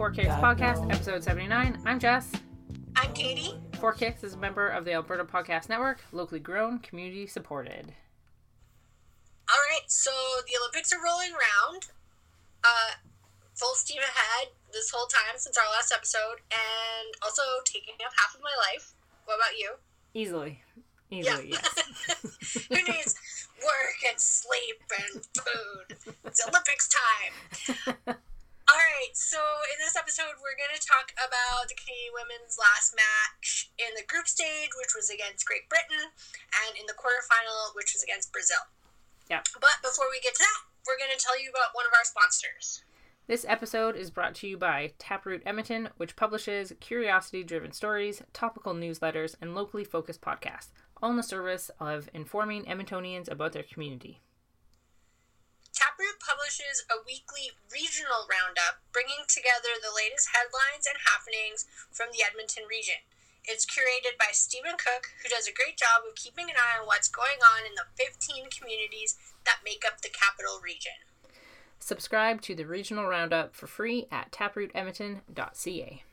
Welcome to Four Kicks Podcast, episode 79. I'm Jess. I'm Katie. Four Kicks is a member of the Alberta Podcast Network, locally grown, community supported. All right, so the Olympics are rolling around. Uh, full steam ahead this whole time since our last episode, and also taking up half of my life. What about you? Easily. Easily, yes. Who needs work and sleep and food? It's Olympics time. All right, so in this episode, we're going to talk about the Canadian women's last match in the group stage, which was against Great Britain, and in the quarterfinal, which was against Brazil. Yeah. But before we get to that, we're going to tell you about one of our sponsors. This episode is brought to you by Taproot Edmonton, which publishes curiosity driven stories, topical newsletters, and locally focused podcasts, all in the service of informing Edmontonians about their community. Taproot publishes a weekly regional roundup bringing together the latest headlines and happenings from the Edmonton region. It's curated by Stephen Cook, who does a great job of keeping an eye on what's going on in the 15 communities that make up the capital region. Subscribe to the regional roundup for free at taprootedmonton.ca.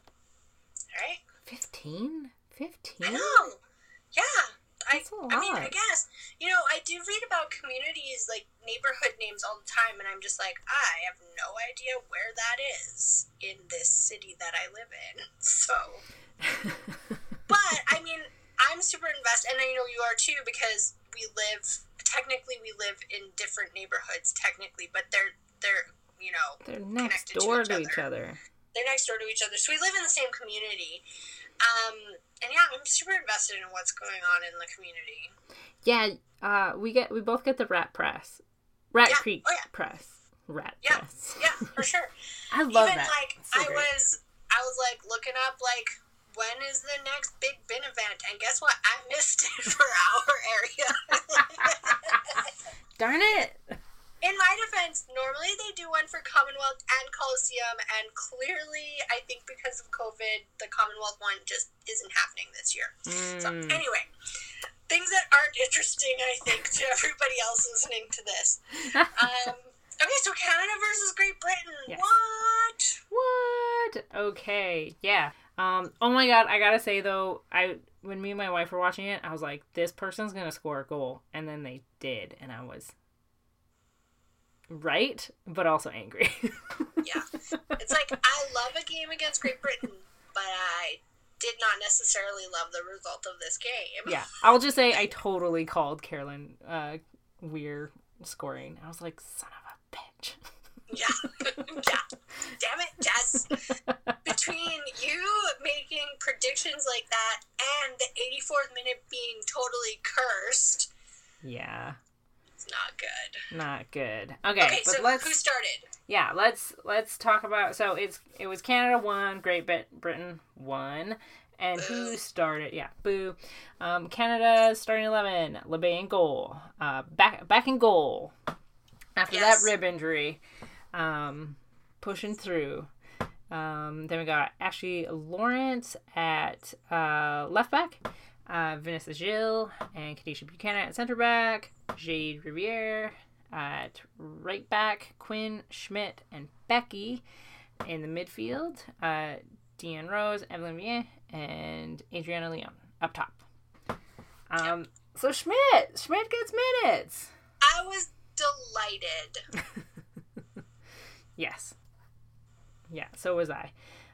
All right? 15? 15? I know. Yeah. I, I mean. I guess, you know, I do read about communities like neighborhood names all the time, and I'm just like, I have no idea where that is in this city that I live in. So, but I mean, I'm super invested, and I know you are too, because we live, technically, we live in different neighborhoods, technically, but they're, they're, you know, They're next connected to door each to each other. they're next door to each other, so we live in the same community. Um, and yeah, I'm super invested in what's going on in the community. Yeah, uh, we get we both get the Rat Press, Rat Yeah. Creek Oh, yeah. Press, Rat Yeah, Press. yeah, for sure. I love Even that. like So I great. was, I was like looking up like when is the next Big bin event, and guess what? I missed it for our area. Darn it! In my defense, normally they do one for Commonwealth and Coliseum, and clearly, I think because of COVID, the Commonwealth one just isn't happening this year. So Mm. anyway, things that aren't interesting, I think, to everybody else listening to this. Um, okay, so Canada versus Great Britain. Yes. What? What? Okay, yeah. Um. Oh my god, I gotta say though, I when me and my wife were watching it, I was like, this person's gonna score a goal, and then they did, and I was right, but also angry. Yeah. It's like I love a game against Great Britain, but I did not necessarily love the result of this game. yeah, I'll just say I totally called Carolyn uh, Weir scoring. I was like, son of a bitch. Yeah. yeah. Damn it, Jess. Between you making predictions like that and the 84th minute being totally cursed, Yeah, it's not good. not good. Okay, Okay, but so let's who started? yeah, let's let's talk about. So it's it was Canada one, Great Brit- Britain one, and who started? Yeah, boo. Um, Canada starting eleven, Labbé in goal. Uh, back back in goal after Yes. that rib injury. Um, pushing through. Um, then we got Ashley Lawrence at uh, left back, uh, Vanessa Gilles and Kadeisha Buchanan at center back, Jayde Riviere at right back, Quinn Schmidt and Beckie in the midfield, uh, Deanne Rose, Evelyne Viens, and Adriana Leon up top. Um, so Schmidt, Schmidt gets minutes. I was delighted. Yes. Yeah, so was I.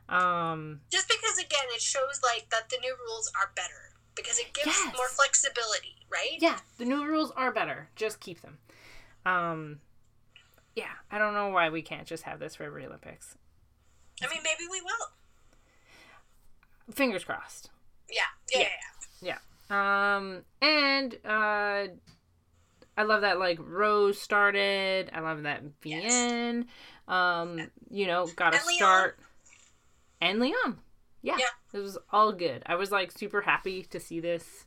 Um, Just because, again, it shows like that the new rules are better because it gives Yes. more flexibility, right? yeah, the new rules are better. Just keep them. Um, yeah, I don't know why we can't just have this for every Olympics. I mean, maybe we will. Fingers crossed. Yeah. Yeah. Yeah. Yeah. Yeah. Um, and uh, I love that like Rose started. I love that Yes. Um, you know, got to start. And Leon. Yeah, Yeah. It was all good. I was like super happy to see this.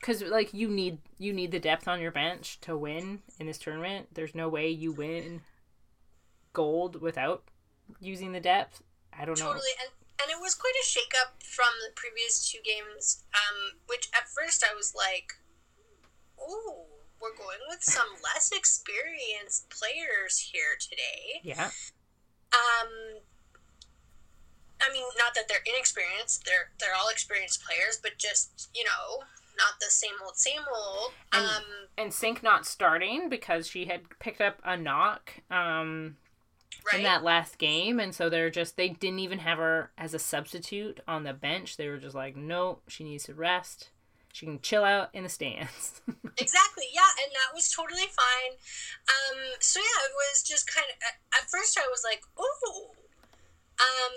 Cause like you need you need the depth on your bench to win in this tournament. There's no way you win gold without using the depth. I don't know. Totally, and and it was quite a shakeup from the previous two games. Um, which at first I was like, "Oh, we're going with some less experienced players here today." Yeah. Um, I mean, not that they're inexperienced; they're they're all experienced players, but just you know, not the same old, same old. And, um, and Sinc not starting because she had picked up a knock um, right? in that last game, and so they're just they didn't even have her as a substitute on the bench. They were just like, no, she needs to rest. She can chill out in the stands. Exactly, yeah, and that was totally fine. Um, so yeah, it was just kind of. At, at first, I was like, "Ooh," um,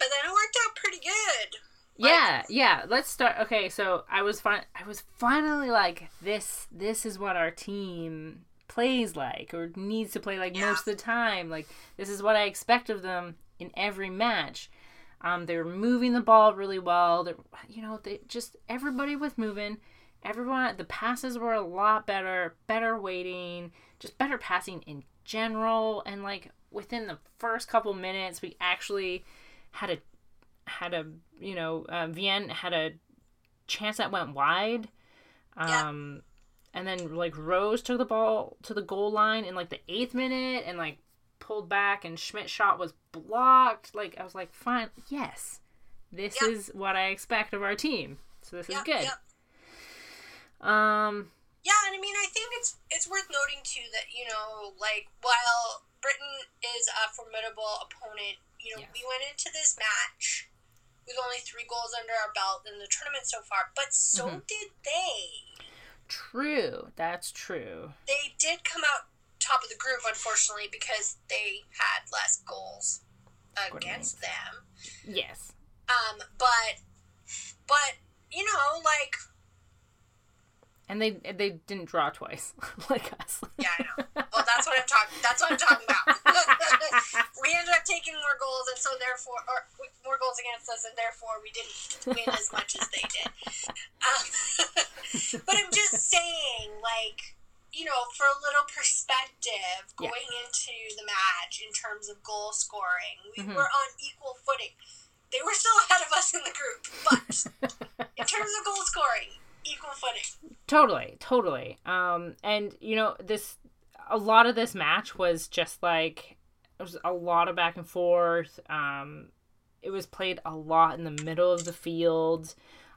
but then it worked out pretty good. yeah, yeah. Let's start. Okay, so I was fine. I was finally like, this. This is what our team plays like, or needs to play like Yeah. most of the time. Like this is what I expect of them in every match. Um, they were moving the ball really well. They, you know, they just everybody was moving. Everyone, the passes were a lot better, better waiting, just better passing in general. And like within the first couple minutes, we actually had a had a you know uh, Viens had a chance that went wide. Yeah. Um, and then like Rose took the ball to the goal line in like the eighth minute and like pulled back and Schmidt's shot was blocked. Like I was like, fine, yes, this Yeah. is what I expect of our team. So this is good. Um, Yeah, and I mean, I think it's it's worth noting too that you know, like while Britain is a formidable opponent, you know, Yes. we went into this match with only three goals under our belt in the tournament so far, but so Mhm. did they. true. That's true. They did come out top of the group, unfortunately, because they had less goals against them. Yes. Um, but but you know, like And they they didn't draw twice like us. Yeah, I know. Well, that's what I'm talking. That's what I'm talking about. we ended up taking more goals, and so therefore, or more goals against us, and therefore we didn't win as much as they did. Um, but I'm just saying, like, you know, for a little perspective, Yeah. going into the match in terms of goal scoring, we Mhm. were on equal footing. They were still ahead of us in the group, but in terms of goal scoring, equal footing. Totally, totally. Um, and you know, this a lot of this match was just like it was a lot of back and forth. Um, it was played a lot in the middle of the field,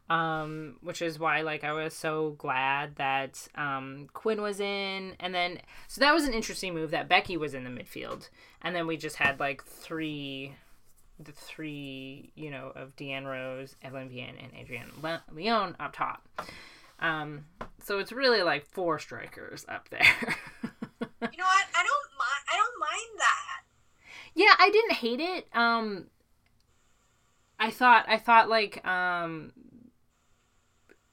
um, which is why like I was so glad that um, Quinn was in, and then so that was an interesting move that Beckie was in the midfield, and then we just had like three. The three, you know, of Deanne Rose, Evelyne Viens, and Adrienne Le- Leon up top. Um, so it's really like four strikers up there. You know what? I don't mind. I don't mind that. yeah, I didn't hate it. Um, I thought I thought like um,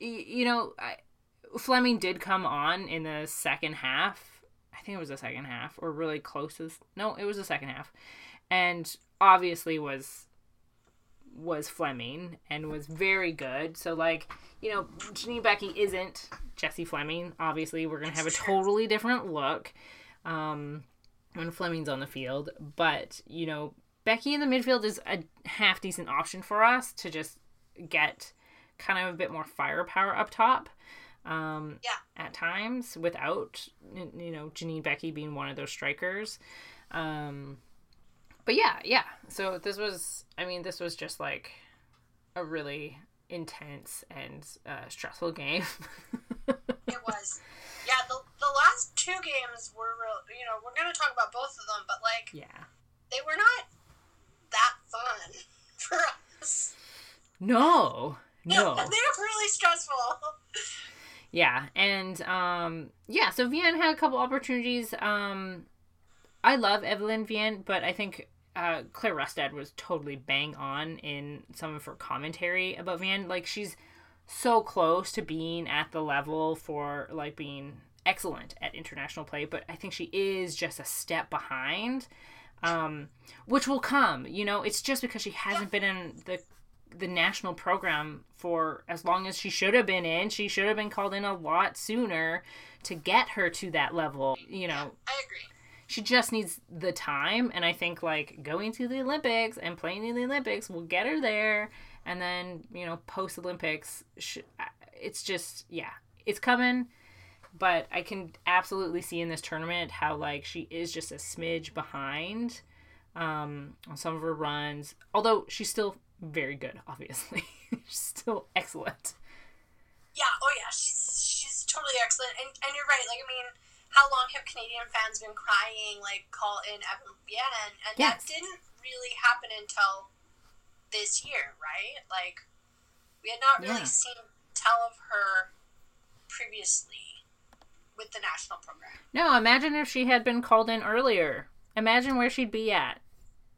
y- you know, I, Fleming did come on in the second half. I think it was the second half, or really closest. No, it was the second half, and obviously was was Fleming and was very good. So like, you know, Janine Beckie isn't Jessie Fleming. Obviously, we're gonna have a totally different look um, when Fleming's on the field. But you know, Beckie in the midfield is a half decent option for us to just get kind of a bit more firepower up top. Um, Yeah. At times, without you know Janine Beckie being one of those strikers. Um, but yeah, yeah. So this was, I mean, this was just like a really intense and uh, stressful game. It was. Yeah, the, the last two games were real. You know, we're gonna talk about both of them, but like yeah. they were not that fun for us. No, no. they were really stressful. Yeah, and um, yeah. So Viens had a couple opportunities. Um, I love Evelyne Viens, but I think uh, Claire Rustad was totally bang on in some of her commentary about Viens. Like she's so close to being at the level for like being excellent at international play, but I think she is just a step behind. Um, which will come, you know. It's just because she hasn't been in the the national program for as long as she should have been in. She should have been called in a lot sooner to get her to that level. You know, I agree. She just needs the time, and I think like going to the Olympics and playing in the Olympics will get her there. And then you know, post Olympics, it's just yeah, it's coming. But I can absolutely see in this tournament how like she is just a smidge behind um, on some of her runs. Although she's still very good, obviously. she's still excellent. Yeah, oh yeah, she's she's totally excellent. And and you're right, like I mean, how long have Canadian fans been crying like call in Evan Viens? And Yes. that didn't really happen until this year, right? Like we had not really Yeah. seen tell of her previously with the national program. No, imagine if she had been called in earlier. Imagine where she'd be at.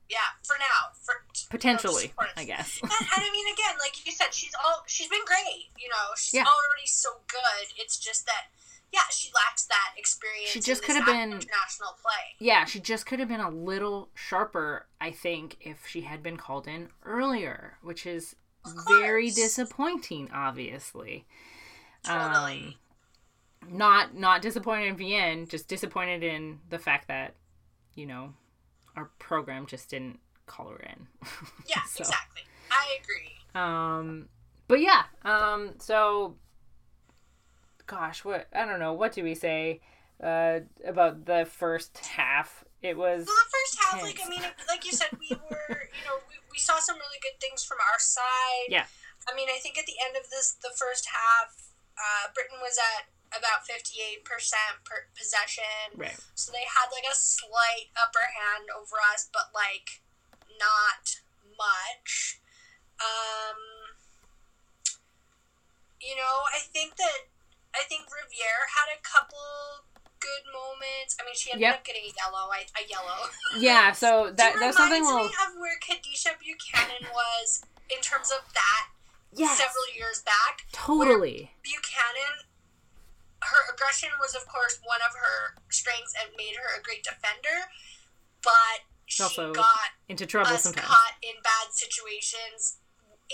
Yeah, for now, for Potentially, of course. I guess. and, and I mean, again, like you said, she's all she's been great. You know, she's Yeah. already so good. It's just that, yeah, she lacks that experience. She just could have been- international play. Yeah, she just could have been a little sharper, I think, if she had been called in earlier, which is very disappointing, obviously. Totally. Um, not not disappointed in Viens, just disappointed in the fact that, you know, our program just didn't call her in. yeah, so- exactly. I agree. Um, but yeah, um, so, gosh, what I don't know, what do we say uh, about the first half? It was Well, the first half, like I mean, like you said, we were, you know, we, we saw some really good things from our side. Yeah. I mean, I think at the end of this, the first half, uh, Britain was at about fifty-eight percent per possession. right. So they had like a slight upper hand over us, but like not much. Um, you know, I think that I think Riviere had a couple good moments. I mean, she ended Yep. up getting a yellow. I, a yellow. Yeah, so that that's something reminds me of where Kadeisha Buchanan was in terms of that yes, several years back. totally. Buchanan, her aggression was, of course, one of her strengths and made her a great defender, but she Also got Into trouble sometimes. caught in bad situations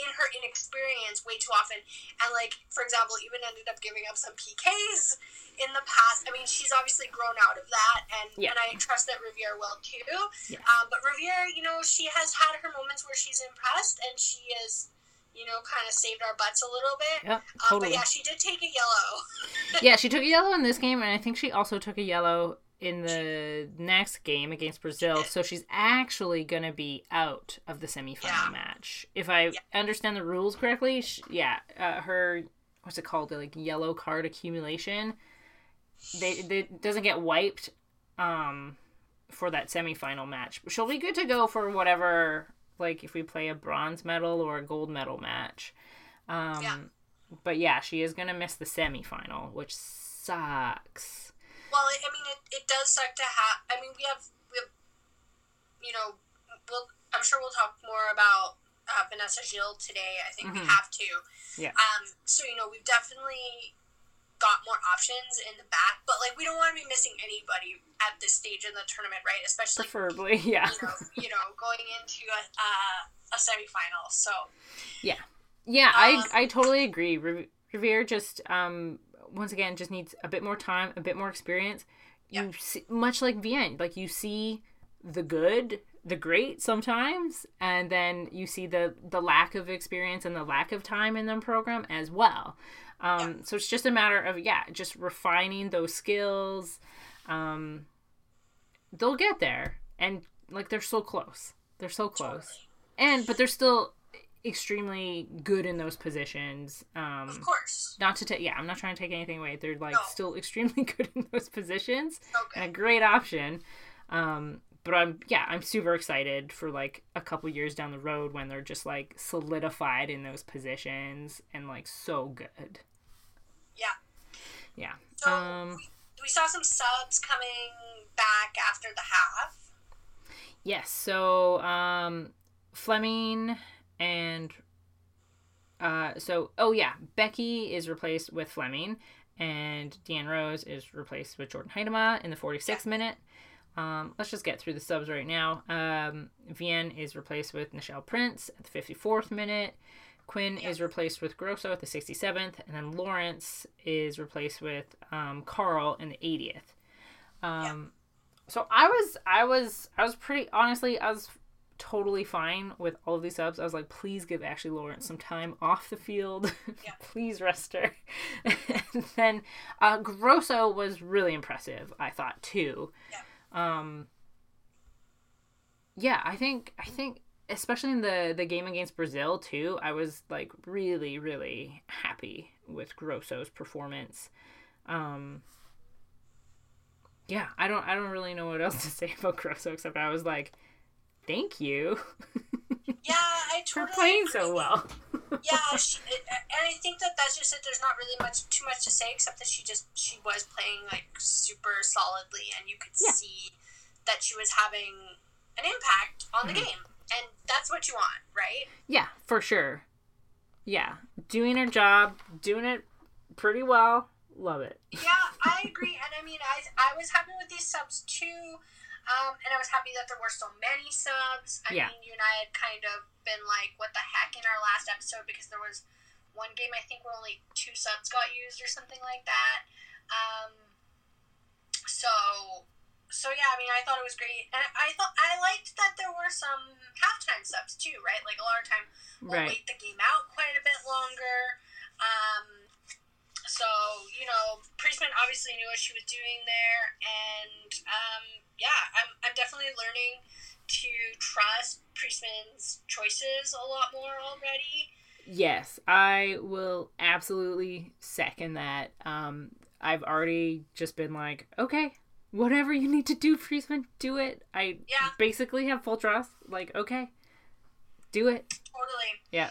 in her inexperience way too often. And, like, for example, even ended up giving up some PKs in the past. I mean, she's obviously grown out of that, and, Yeah. and I trust that Riviere will too. Yes. Um, but Riviere, you know, she has had her moments where she's impressed, and she has, you know, kind of saved our butts a little bit. Um, totally. But yeah, she did take a yellow. yeah, she took a yellow in this game, and I think she also took a yellow in the next game against Brazil. So she's actually going to be out of the semifinal Yeah. match. If I understand the rules correctly, sh yeah, uh, her what's it called? The like yellow card accumulation. They, they doesn't get wiped um for that semifinal match. She'll be good to go for whatever like if we play a bronze medal or a gold medal match. Um Yeah. but yeah, she is going to miss the semifinal, which sucks. Well, I I mean, it, it does suck to have. I mean, we have, we have, you know, we'll, I'm sure we'll talk more about uh, Vanessa Gilles today. I think we Mhm. have to. Yeah. Um. So you know, we've definitely got more options in the back, but like we don't want to be missing anybody at this stage in the tournament, right? Especially Preferably, yeah. you know, you know, going into a uh, a semifinal. So Yeah, Yeah, I Um, I totally agree. Riviere just um once again just needs a bit more time, a bit more experience. You see, much like Viens, like you see the good, the great sometimes, and then you see the the lack of experience and the lack of time in the program as well. Um, So it's just a matter of yeah, just refining those skills. Um, they'll get there, and like they're so close. They're so close totally. and but they're still extremely good in those positions um of course, not to take yeah i'm not trying to take anything away they're like No. still extremely good in those positions okay. and a great option um but i'm yeah i'm super excited for like a couple years down the road when they're just like solidified in those positions and like so good Yeah. yeah So um we, we saw some subs coming back after the half. Yes. So um, Fleming and uh, so oh yeah, Beckie is replaced with Fleming, and Deanne Rose is replaced with Jordyn Huitema in the 46th minute. Um, let's just get through the subs right now. Um, Viens is replaced with Nichelle Prince at the 54th minute. Quinn is replaced with Grosso at the 67th, and then Lawrence is replaced with um, Carle in the 80th. Um, so I was, I was, I was pretty honestly, I was totally fine with all of these subs. I was like, please give Ashley Lawrence some time off the field. Yeah. please rest her. and then uh, Grosso was really impressive, I thought too. Um, yeah, I think I think especially in the the game against Brazil too, I was like really really happy with Grosso's performance. Um yeah, I don't I don't really know what else to say about Grosso except I was like, thank you. Yeah, I totally. for playing agree. so well. yeah, she, and I think that that's just it. There's not really much too much to say except that she just she was playing like super solidly, and you could Yeah. see that she was having an impact on the Mhm. game, and that's what you want, right? Yeah, for sure. Yeah, doing her job, doing it pretty well. Love it. Yeah, I agree, and I mean, I I was happy with these subs too, um, and I was happy that there were so many subs. I Yeah. mean, you and I had kind of been like, "What the heck?" in our last episode because there was one game I think where only two subs got used or something like that. Um, so, so yeah, I mean, I thought it was great, and I, I thought I liked that there were some halftime subs too, right? Like a lot of time we'll Right. wait the game out quite a bit longer. Um, so you obviously knew what she was doing there, and um, yeah, I'm I'm definitely learning to trust Priestman's choices a lot more already. Yes, I will absolutely second that. Um, I've already just been like, okay, whatever you need to do, Priestman, do it. I Yeah. basically have full trust. Like, okay, do it. Totally. Yeah.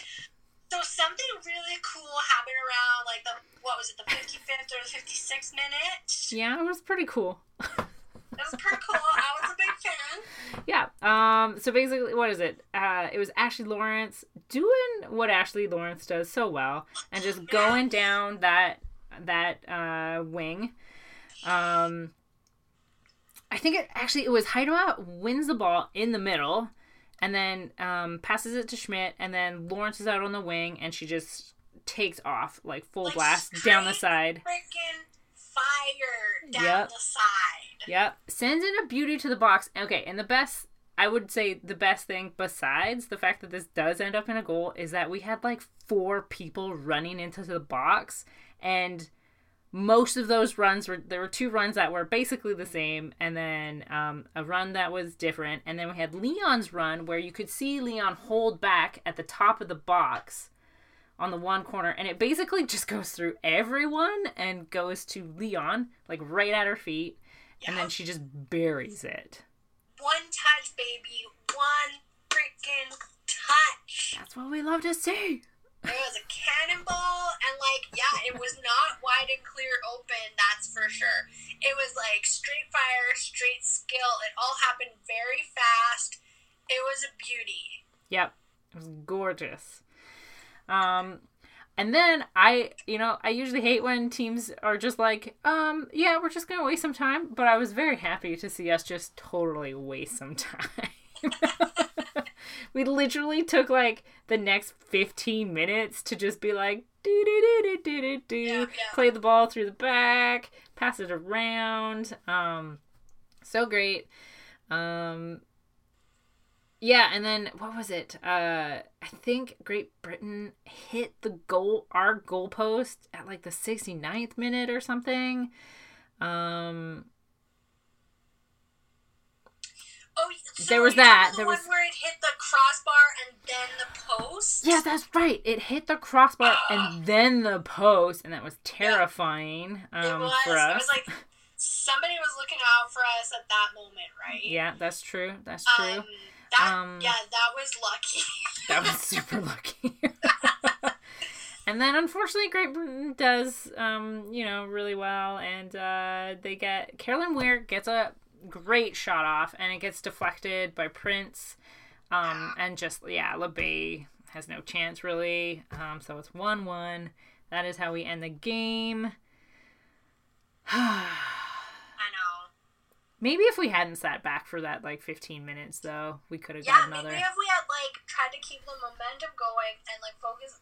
So something really cool happened around like the what was it the fifty fifth or the fifty sixth minute. Yeah, it was pretty cool. That was pretty cool. I was a big fan. Yeah. Um. So basically, what is it? Uh, it was Ashley Lawrence doing what Ashley Lawrence does so well, and just going down that that uh, wing. Um. I think it actually it was Huitema wins the ball in the middle, and then um, passes it to Schmidt, and then Lawrence is out on the wing, and she just takes off like full Like blast down the side. Freaking fire down Yep. the side. Yep. Sends in a beauty to the box. Okay, and the best I would say the best thing besides the fact that this does end up in a goal is that we had like four people running into the box and most of those runs were there were two runs that were basically the same and then um, a run that was different and then we had leon's run where you could see leon hold back at the top of the box on the one corner and it basically just goes through everyone and goes to leon like right at her feet and then she just buries it. One touch, baby. One freaking touch. That's what we love to see. It was a cannonball, and like, yeah, it was not wide and clear open, that's for sure. It was like straight fire, straight skill. It all happened very fast. It was a beauty. Yep, it was gorgeous. Um, and then I, you know, I usually hate when teams are just like, um, yeah, we're just gonna waste some time. But I was very happy to see us just totally waste some time. we literally took like the next 15 minutes to just be like do do do do do do do. Yeah, yeah. play the ball through the back pass it around um so great. Um yeah and then what was it? Uh i think great britain hit the goal our goal post at like the 69th minute or something. Um Oh, so There was that. The There one was- where it hit the crossbar and then the post. Yeah, that's right. It hit the crossbar and then the post, and that was terrifying um, it was. for It was like somebody was looking out for us at that moment, right? yeah, that's true. That's true. Um, that, Um, yeah, that was lucky. that was super lucky. and then, unfortunately, Great Britain does, um, you know, really well, and uh, they get Carolyn Weir gets a great shot off, and it gets deflected by Prince, um, and just yeah, Labbé has no chance really. Um, so it's one-one. That is how we end the game. I know. Maybe if we hadn't sat back for that like 15 minutes, though, we could have Yeah, got another. maybe if we had like tried to keep the momentum going and like focus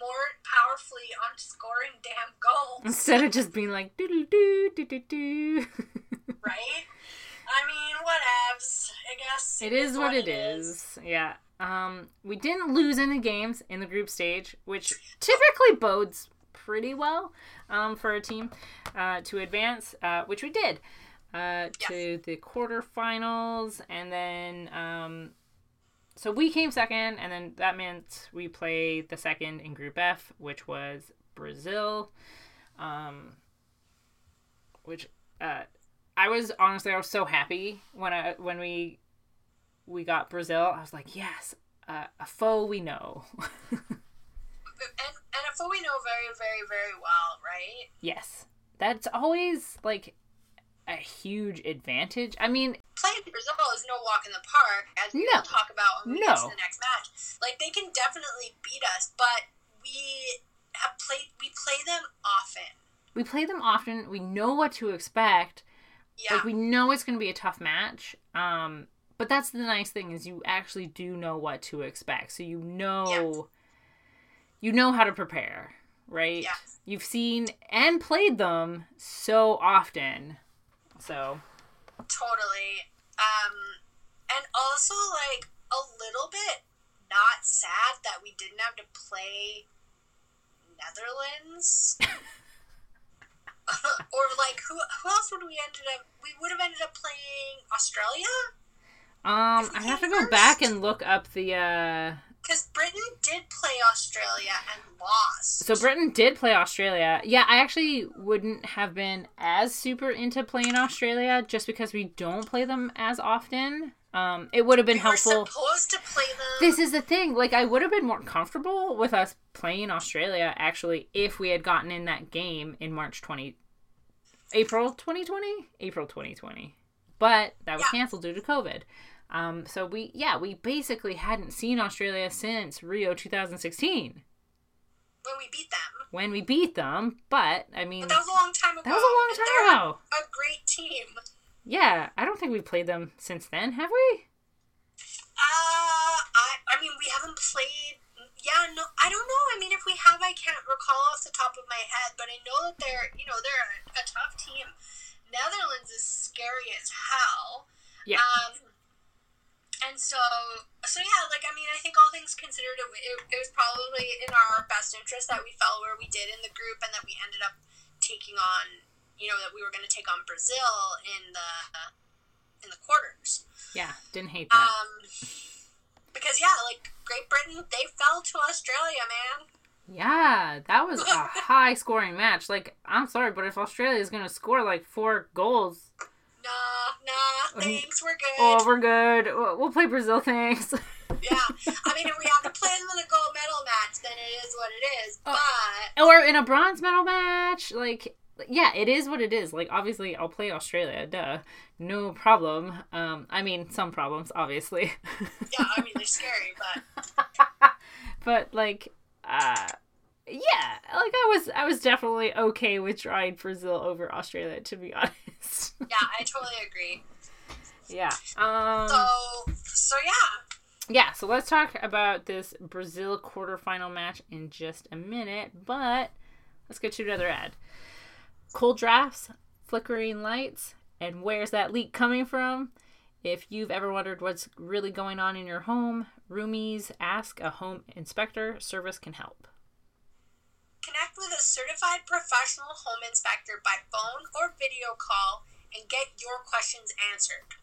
more powerfully on scoring damn goals, Instead of just being like doo doo doo doo doo doo. Right? I mean, whatevs. I guess It is what it is. Yeah. Um, we didn't lose any games in the group stage, which typically bodes pretty well um, for a team uh, to advance, uh, which we did. uh, to the quarterfinals, and then um, so we came second, and then that meant we played the second in Group F, which was Brazil, um, which uh, I was honestly I was so happy when I when we we got Brazil. I was like, yes, uh, a foe we know. and, and a foe we know very, very, very well, right? yes, that's always like a huge advantage. I mean, Playing Brazil is no walk in the park, as we No. will talk about when we get to the next match. Like they can definitely beat us, but we have played. We play them often. we play them often. We know what to expect. Yeah, Like we know it's going to be a tough match. Um, but that's the nice thing is you actually do know what to expect. So you know you know how to prepare, right? Yeah. You've seen and played them so often. So, totally. Um, and also like a little bit not sad that we didn't have to play Netherlands. or like who who else would we ended up we would have ended up playing Australia? Um I have to go back and look up the uh because Britain did play Australia and lost. So Britain did play Australia. Yeah, I actually wouldn't have been as super into playing Australia just because we don't play them as often. Um, it would have been we helpful. supposed to play them. This is the thing. Like, I would have been more comfortable with us playing Australia actually if we had gotten in that game in March 20, April 2020, April 2020. But that was Yeah. canceled due to COVID. Um, so we, yeah, we basically hadn't seen Australia since Rio 2016 when we beat them. when we beat them. But I mean, But that was a long time ago. that was a long time ago. A great team. Yeah, I don't think we played them since then, have we? Uh, I, I mean, we haven't played. Yeah, no, I don't know. I mean, if we have, I can't recall off the top of my head, but I know that they're, you know, they're a, a tough team. Netherlands is scary as hell. Yeah. Um, and so, so yeah, like I mean, I think all things considered, it, it, it was probably in our best interest that we fell where we did in the group, and that we ended up taking on, you know, that we were going to take on Brazil in the in the quarters. Yeah, didn't hate that. Um, because yeah, like Great Britain, they fell to Australia, man. Yeah, that was a high scoring match. Like, I'm sorry, but if Australia is going to score like four goals, Nah, nah, thanks, we're good. oh, we're good. We'll we'll play Brazil, thanks. yeah, I mean, if we have to play them in a gold medal match, then it is what it is. Oh. But or in a bronze medal match. Like, yeah, it is what it is. Like, obviously, I'll play Australia, duh. No problem. Um, I mean, some problems, obviously. yeah, I mean, they're scary, but but like uh yeah like i was i was definitely okay with trying brazil over australia to be honest. Yeah, I totally agree. yeah um So, so yeah, yeah so let's talk about this brazil quarterfinal match in just a minute but let's get to another ad. Cold drafts flickering lights and where's that leak coming from? If you've ever wondered what's really going on in your home Rumi's ask a home inspector service can help connect with a certified professional home inspector by phone or video call and get your questions answered.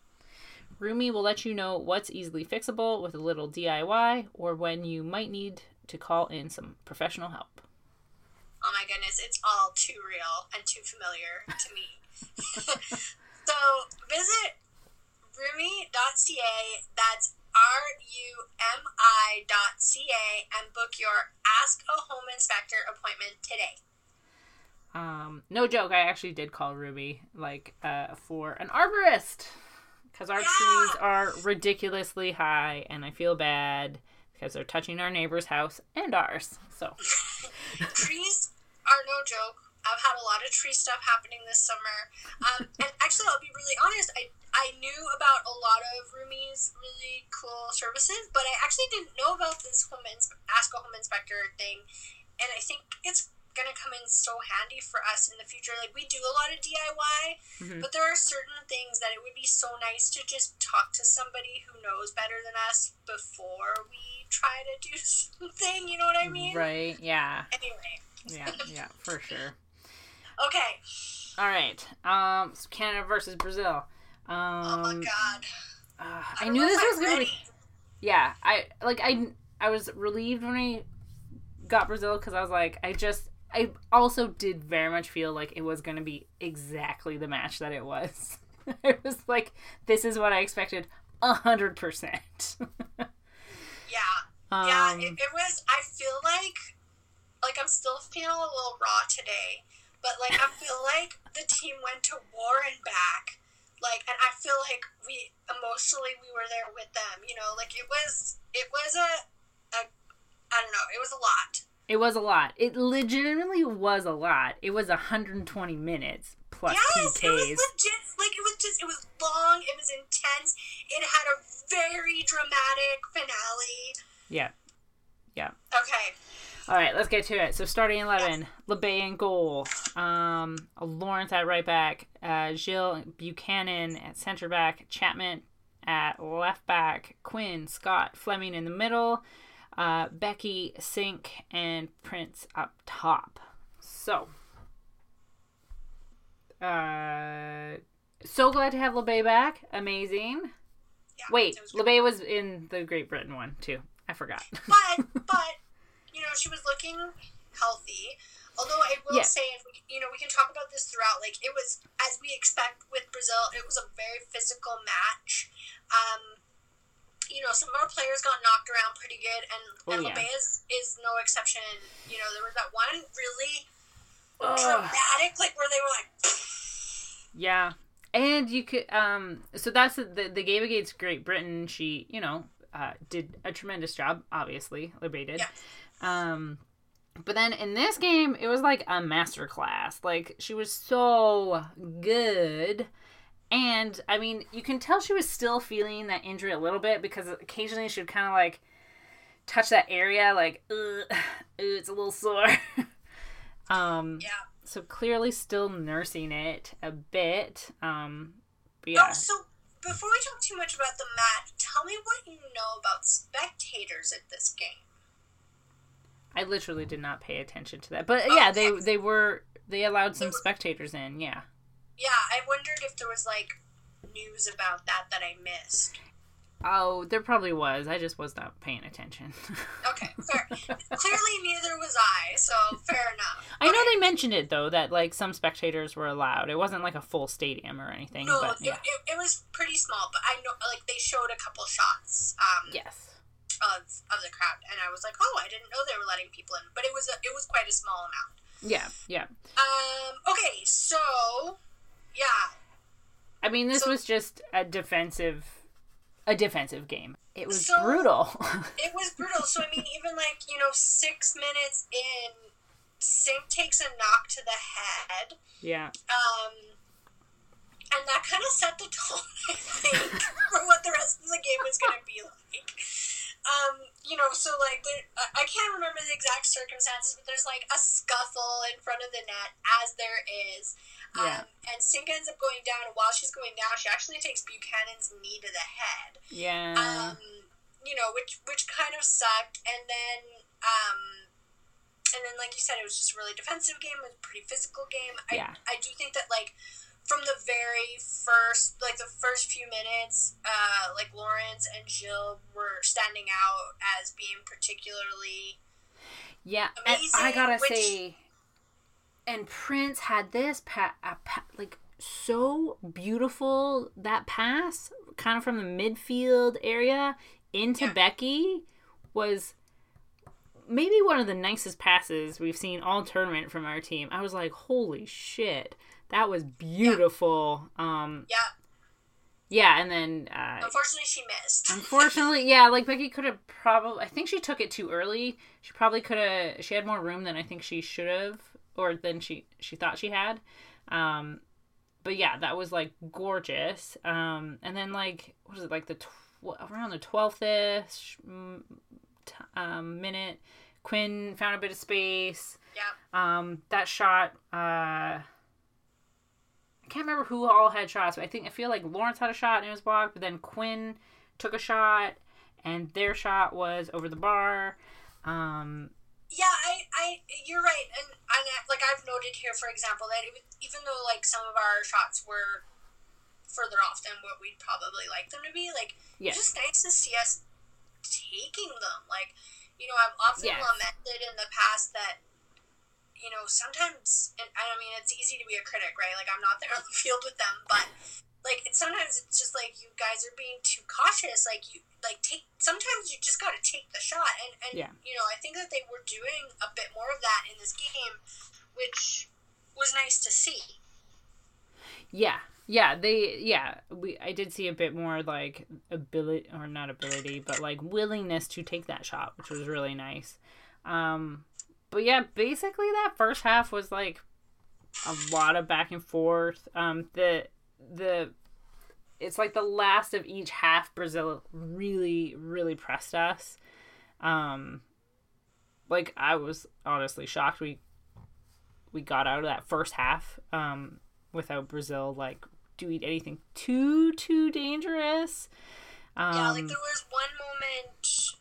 Rumi will let you know what's easily fixable with a little DIY or when you might need to call in some professional help. Oh my goodness, it's all too real and too familiar to me. so visit rumi.ca, that's R U M I.ca, and book your Ask a Home Inspector appointment today. Um, no joke, I actually did call Rumi like uh, for an arborist because our Yeah. trees are ridiculously high, and I feel bad because they're touching our neighbor's house and ours. So trees are no joke. I've had a lot of tree stuff happening this summer. Um, and actually, I'll be really honest. I I knew about a lot of Rumi's really cool services, but I actually didn't know about this home ins- ask a home inspector thing. And I think it's gonna come in so handy for us in the future. Like we do a lot of DIY, Mhm. but there are certain things that it would be so nice to just talk to somebody who knows better than us before we try to do something. You know what I mean? right, yeah, Anyway. yeah, yeah, for sure. Okay. All right. Um, so Canada versus Brazil. Um, oh my god. uh, I, I knew this was gonna be. Yeah, I like I I was relieved when I got Brazil because I was like I just I also did very much feel like it was gonna be exactly the match that it was. it was like this is what I expected a hundred percent. Yeah. yeah, Um, it, it was. I feel like, like I'm still feeling a little raw today, but like I feel like the team went to war and back. Like, and I feel like we emotionally we were there with them. You know, like it was it was a, a I don't know, it was a lot. It was a lot. It legitimately was a lot. It was 120 minutes plus yes, it was legit. Like it was just it was long. It was intense. It had a very dramatic finale. Yeah. Yeah. Okay. All right, let's get to it. So starting 11, Labbé in goal. Um, Lawrence at right back. Uh, Gilles Buchanan at center back. Chapman at left back. Quinn, Scott, Fleming in the middle. Uh, Beckie, Sinc, and Prince up top. So, uh, so glad to have Labbé back. Amazing. Yeah, Wait, it was. Labbé was in the Great Britain one too. I forgot. but but you know she was looking healthy. Although I will Yeah. say, if we, you know, we can talk about this throughout. Like it was as we expect with Brazil. It was a very physical match. Um, you know, some of our players got knocked around pretty good, and Oh, and yeah. Is is no exception. You know, there was that one really Ugh. dramatic, like where they were like, Yeah, and you could um. So that's the the game against Great Britain. She you know uh, did a tremendous job. Obviously, Labbé did. Yeah. Um, but then in this game, it was like a master class. Like she was so good. And I mean, you can tell she was still feeling that injury a little bit because occasionally she would kind of like touch that area, like, ooh, it's a little sore. um, yeah. so clearly still nursing it a bit. Um, but yeah, Oh, so before we talk too much about the match, tell me what you know about spectators at this game. I literally did not pay attention to that. But yeah, they Okay. they were they allowed some They spectators in. Yeah. Yeah, I wondered if there was like news about that that I missed. Oh, there probably was. I just was not paying attention. Okay, fair. Clearly, neither was I, so fair enough. I know they mentioned it though that like some spectators were allowed. It wasn't like a full stadium or anything, No, but it, yeah. it, it was pretty small, but I know like they showed a couple shots um, Yes. Of of the crowd, and I was like, oh, I didn't know they were letting people in, but it was a, it was quite a small amount. Yeah, yeah. Um. Okay, so yeah, I mean, this So- was just a defensive a defensive game. It was So- brutal. it was brutal. So I mean, even like you know, six minutes in, Sinc takes a knock to the head. yeah. Um, and that kind of set the tone, I think, for what the rest of the game was going to be like. Um, you know, so like, there, I can't remember the exact circumstances, but there's like a scuffle in front of the net, as there is. Um, Yeah. And Sinc ends up going down, and while she's going down, she actually takes Buchanan's knee to the head Yeah. um, you know, which which kind of sucked. And then, um, and then, like you said, it was just a really defensive game. It was a pretty physical game. I Yeah. I do think that like from the very first, like the first few minutes, uh, like Lawrence and Gilles were standing out as being particularly Yeah, and I gotta which- say, and Prince had this pa- pa- like so beautiful that pass, kind of from the midfield area into Yeah. Beckie, was maybe one of the nicest passes we've seen all tournament from our team. I was like, holy shit, that was beautiful. Um, yeah. yeah, and then uh, Unfortunately, she missed. Unfortunately, yeah, like Beckie could have probably. I think she took it too early. She probably could have. She had more room than I think she should have, or than she she thought she had. Um, but yeah, that was like gorgeous. Um, and then like what is it like the tw- around the twelfth ish um, minute, Quinn found a bit of space. yeah. Um, that shot. Uh, can't remember who all had shots, but I think I feel like Lawrence had a shot and it was blocked. But then Quinn took a shot, and their shot was over the bar. Um, Yeah, I, I, you're right, and, and like I've noted here, for example, that it, even though like some of our shots were further off than what we'd probably like them to be, like Yes. it's just nice to see us taking them. Like, you know, I've often Yes. lamented in the past that, you know, sometimes, and I mean, it's easy to be a critic, right? Like, I'm not there on the field with them, but like, it's, sometimes it's just like you guys are being too cautious. Like, you, like, take, sometimes you just got to take the shot. And, and Yeah. you know, I think that they were doing a bit more of that in this game, which was nice to see. Yeah. Yeah, they yeah, we I did see a bit more like ability or not ability, but like willingness to take that shot, which was really nice. Um but yeah, basically that first half was like a lot of back and forth. Um the the it's like the last of each half Brazil really really pressed us. Um like I was honestly shocked we we got out of that first half um without Brazil like doing anything too too dangerous. Um, Yeah, like there was one moment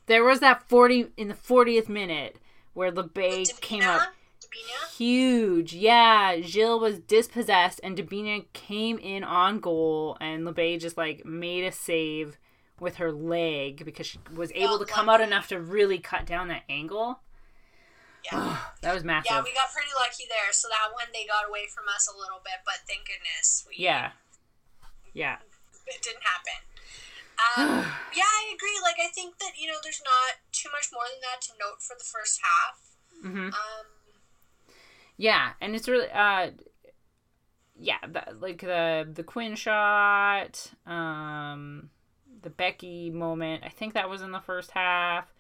there was that 40 in the 40th minute where Labbé came up Debinha. huge. Yeah, Gilles was dispossessed and Debinha came in on goal and Labbé just like made a save with her leg because she was able to come out enough to really cut down that angle. Yeah. That was massive. Yeah, we got pretty lucky there. So that one they got away from us a little bit, but thank goodness we yeah. Yeah. it didn't happen. Um, yeah, I agree. Like I think that you know there's not too much more than that to note for the first half. Mhm. Um, Yeah, and it's really uh yeah, the, like the the Quinn shot, um the Beckie moment. I think that was in the first half.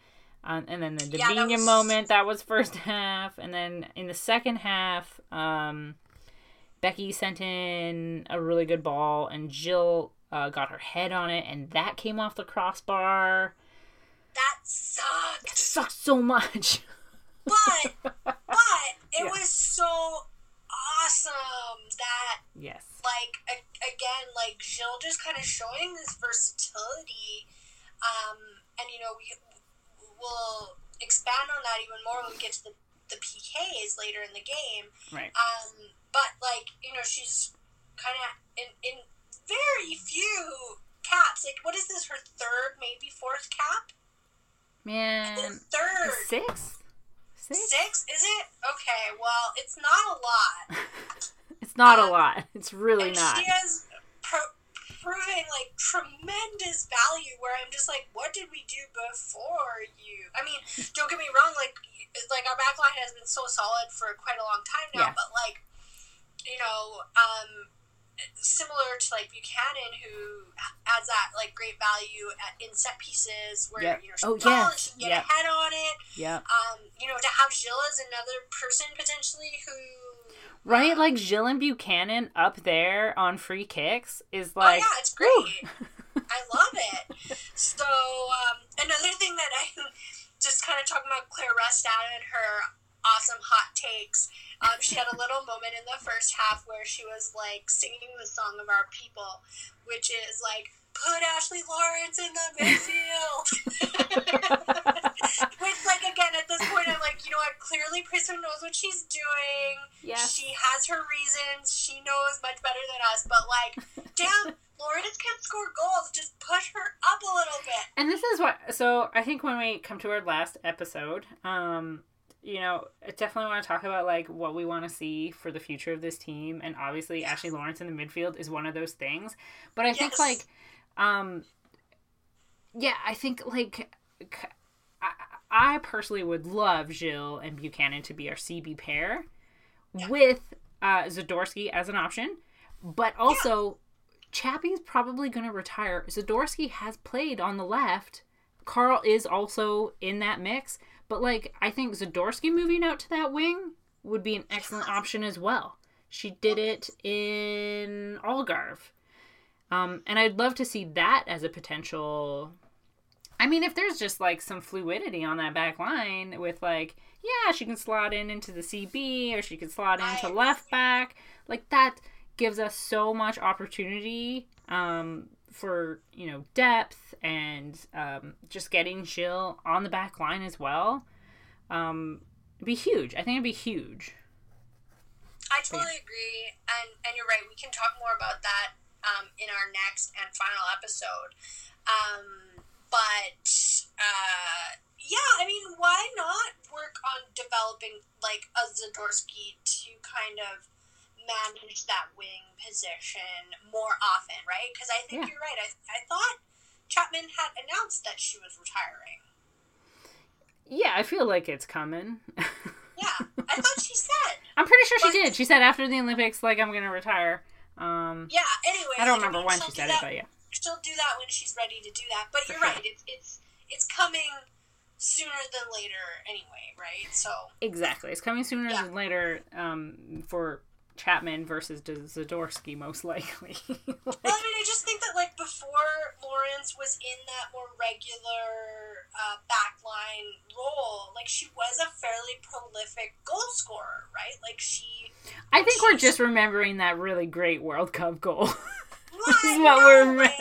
Um, and then the Yeah, that was- moment that was first half and then in the second half um Beckie sent in a really good ball and Gilles uh, got her head on it and that came off the crossbar. that sucked. It sucks so much. But but it Yeah. was so awesome that yes. like a- again like Gilles just kind of showing this versatility um and you know we will expand on that even more when we get to the the PKs later in the game Right. um but like you know she's kind of in in very few caps like what is this her third maybe fourth cap Man, third six? Six? six is it okay well it's not a lot It's not a Um, lot. It's really not. she has pro- proving like tremendous value. Where I'm just like, what did we do before you? I mean, don't get me wrong. Like, like our backline has been so solid for quite a long time now. Yeah. But like, you know, um, similar to like Buchanan, who adds that like great value at, in set pieces where Yep. you know she's Oh, can get Yep. a head on it. Yeah. Um, you know, to have Gilles as another person potentially who. Right? Like Gilles and Buchanan up there on free kicks is like. oh yeah, it's great. I love it. So um, another thing that I just kind of talking about Clare Rustad and her awesome hot takes. Um, she had a little moment in the first half where she was like singing the song of our people, which is like put Ashley Lawrence in the midfield. which like again at this point I'm like you know what clearly Priestman knows what she's doing. Yes. She has her reasons. She knows much better than us. But like, damn, Lawrence can score goals. Just push her up a little bit. And this is what. So I think when we come to our last episode, um, you know, I definitely want to talk about like what we want to see for the future of this team, and obviously Ashley Lawrence in the midfield is one of those things. But I think like, um, yeah, I think like. I, I personally would love Gilles and Buchanan to be our CB pair with uh, Zadorsky as an option, but also Chappie's probably going to retire. Zadorsky has played on the left. Carle is also in that mix, but like I think Zadorsky moving out to that wing would be an excellent option as well. She did it in Algarve. Um, and I'd love to see that as a potential. I mean, if there's just like some fluidity on that back line with like, yeah, she can slot in into the CB or she can slot into I- left back, like that gives us so much opportunity um, for you know depth and um, just getting Gilles on the back line as well. Um, It'd be huge. I think it'd be huge. I totally agree, and and you're right. We can talk more about that um, in our next and final episode. Um, but uh, yeah, I mean, why not work on developing like a Zadorsky to kind of manage that wing position more often, right? Because I think Yeah. you're right. I, I thought Chapman had announced that she was retiring. Yeah, I feel like it's coming. Yeah, I thought she said. I'm pretty sure she did. She said after the Olympics, like I'm gonna retire. Um, Yeah. Anyway, I don't remember mean, when she said it, but yeah. she'll do that when she's ready to do that. But For you're sure. right. It's it's it's coming sooner than later anyway, right? So Exactly. It's coming sooner Yeah. than later um, for Chapman versus Zadorsky, most likely. well, I mean, I just think that like before Lawrence was in that more regular uh, backline role, like she was a fairly prolific goal scorer, right? Like she. I think we're just remembering that really great World Cup goal. What? is what no we're- way.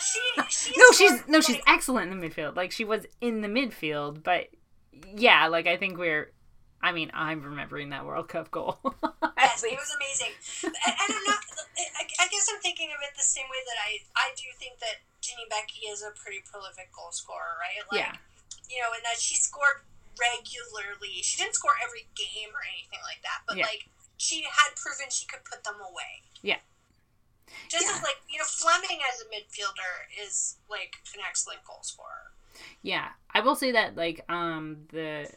She, she no, she's no, she's excellent in the midfield. Like she was in the midfield, but yeah, like I think we're. I mean, I'm remembering that World Cup goal. Yes, it was amazing. and, and I'm not. I, I guess I'm thinking of it the same way that I I do think that Janine Beckie is a pretty prolific goal scorer, right? Like, Yeah. You know, and that she scored regularly. She didn't score every game or anything like that, but Yeah. like she had proven she could put them away. Yeah. Just Yeah. as like you know, Fleming as a midfielder is like an excellent goal scorer. Yeah, I will say that like um the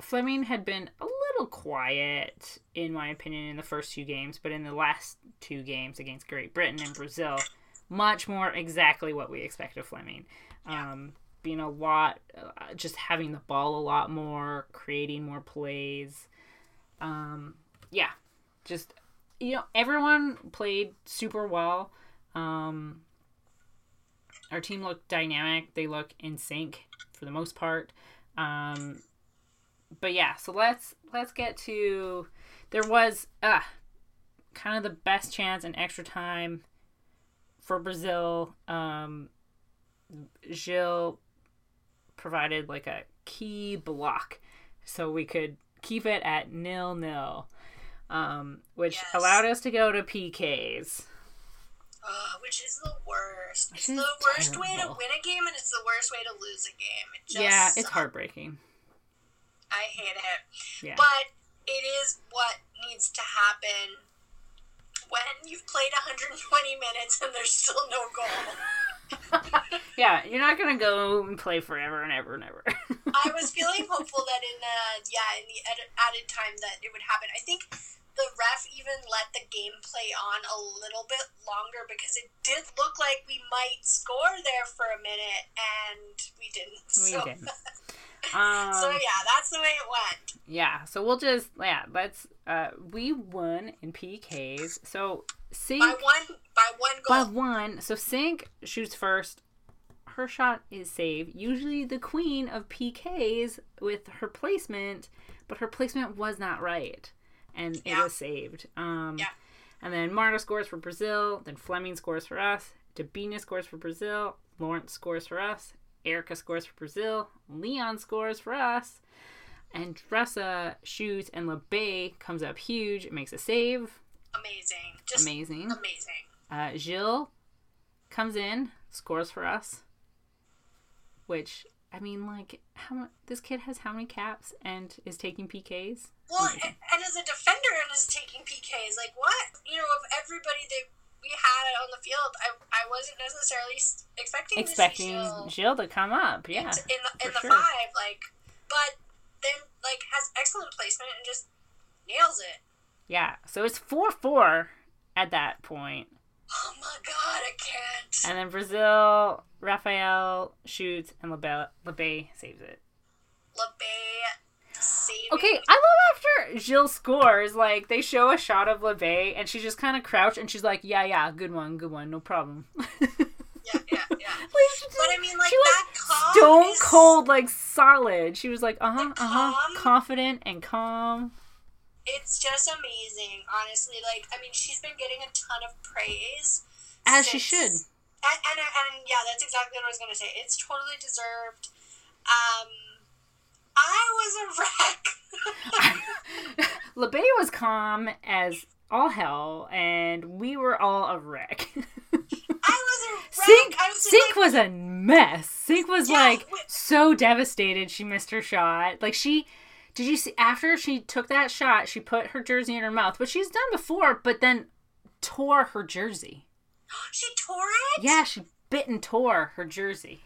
Fleming had been a little quiet in my opinion in the first two games, but in the last two games against Great Britain and Brazil, much more exactly what we expect of Fleming. Um being a lot uh, just having the ball a lot more, creating more plays. Um yeah, just you know, everyone played super well. Um our team looked dynamic. They look in sync for the most part. Um, but yeah, so let's let's get to there was uh kind of the best chance in extra time for Brazil. Um, Gilles provided like a key block so we could keep it at nil nil, um, which Yes. allowed us to go to PKs. Uh, which is the worst. Which It's the worst way to win a game, and it's the worst way to lose a game. It just yeah, it's sucks. heartbreaking. I hate it. Yeah. But it is what needs to happen when you've played 120 minutes and there's still no goal. yeah, you're not gonna go and play forever and ever and ever. I was feeling hopeful that in uh, yeah in the ed- added time that it would happen. I think the ref even let the game play on a little bit longer because it did look like we might score there for a minute and we didn't. we so, didn't. Um, so yeah, that's the way it went. yeah, so we'll just yeah, let's uh we won in PKs. So Sinc By one by one by one. So Sinc shoots first. Her shot is saved. Usually the queen of PKs with her placement, but her placement was not right. And it was saved. Um Yeah. and then Marta scores for Brazil, then Fleming scores for us, Debinha scores for Brazil, Lawrence scores for us, Erica scores for Brazil, Leon scores for us, and Dressa shoots and Labbé comes up huge, makes a save. Amazing. Just Amazing. amazing. Uh, Gilles comes in, scores for us. Which I mean, like, how this kid has how many caps and is taking PKs? Well, and, and as a defender and is taking PKs, like what? You know, of everybody that we had it on the field, I, I wasn't necessarily expecting Expecting to see Gilles Gilles to come up, yeah. in the, in the sure. five, like, but then like has excellent placement and just nails it. Yeah, so it's 4 4 at that point. Oh my god, I can't. And then Brazil, Rafaelle shoots, and Labbé, Labbé saves it. Labbé saving. Okay, I love after Gilles scores, like, they show a shot of Labbé, and she just kind of crouched, and she's like, yeah, yeah, good one, good one, no problem. Yeah, yeah, yeah. Like, But I mean, like she that calm stone is- cold, like solid. She was like, uh huh, uh huh, confident and calm. It's just amazing, honestly. Like, I mean, she's been getting a ton of praise. As she should. And, and, and yeah, that's exactly what I was going to say. It's totally deserved. Um, I was a wreck. Labbé was calm as all hell, and we were all a wreck. I was a wreck. Sinc, I was Sinc like, was a mess. Sinc was Yeah, like so devastated. She missed her shot. Like she, did you see after she took that shot? She put her jersey in her mouth, which she's done before, but then tore her jersey. she tore it. Yeah, she bit and tore her jersey.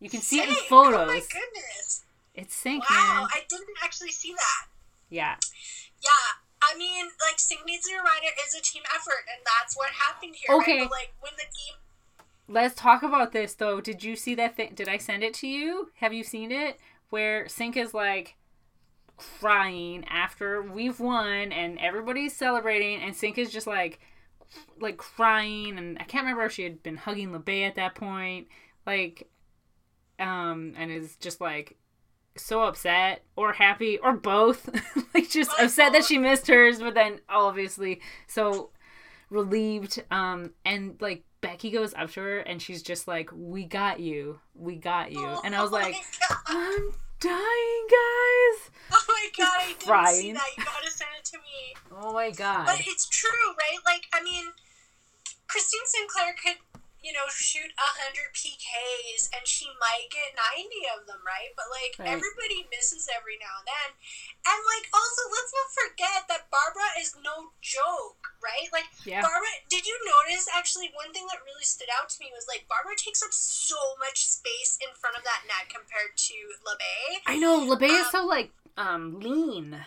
You can see it in photos. Oh my goodness. It's Sinc, Wow, man. I didn't actually see that. Yeah. Yeah, I mean, like, Sinc needs a reminder is a team effort, and that's what happened here. Okay. Right? But, like, when the game. Let's talk about this though. Did you see that thing? Did I send it to you? Have you seen it? Where Sinc is like crying after we've won and everybody's celebrating, and Sinc is just like, like crying, and I can't remember if she had been hugging Labbé at that point, like, um, and is just like so upset or happy or both, like just Probably upset that she missed hers, but then obviously so relieved um and like Beckie goes up to her and she's just like we got you we got you and i was Oh like God. i'm dying guys Oh my god, I didn't see that. You gotta send it to me. oh my god But it's true, right? Like, I mean, Christine Sinclair could, you know, shoot 100 PKs and she might get 90 of them, right? But, like, Right. everybody misses every now and then. And, like, also, let's not forget that Barbara is no joke, right? Like, yeah Barbara, did you notice actually one thing that really stood out to me was like Barbara takes up so much space in front of that net compared to Labbé. i know Labbé is um, so like um lean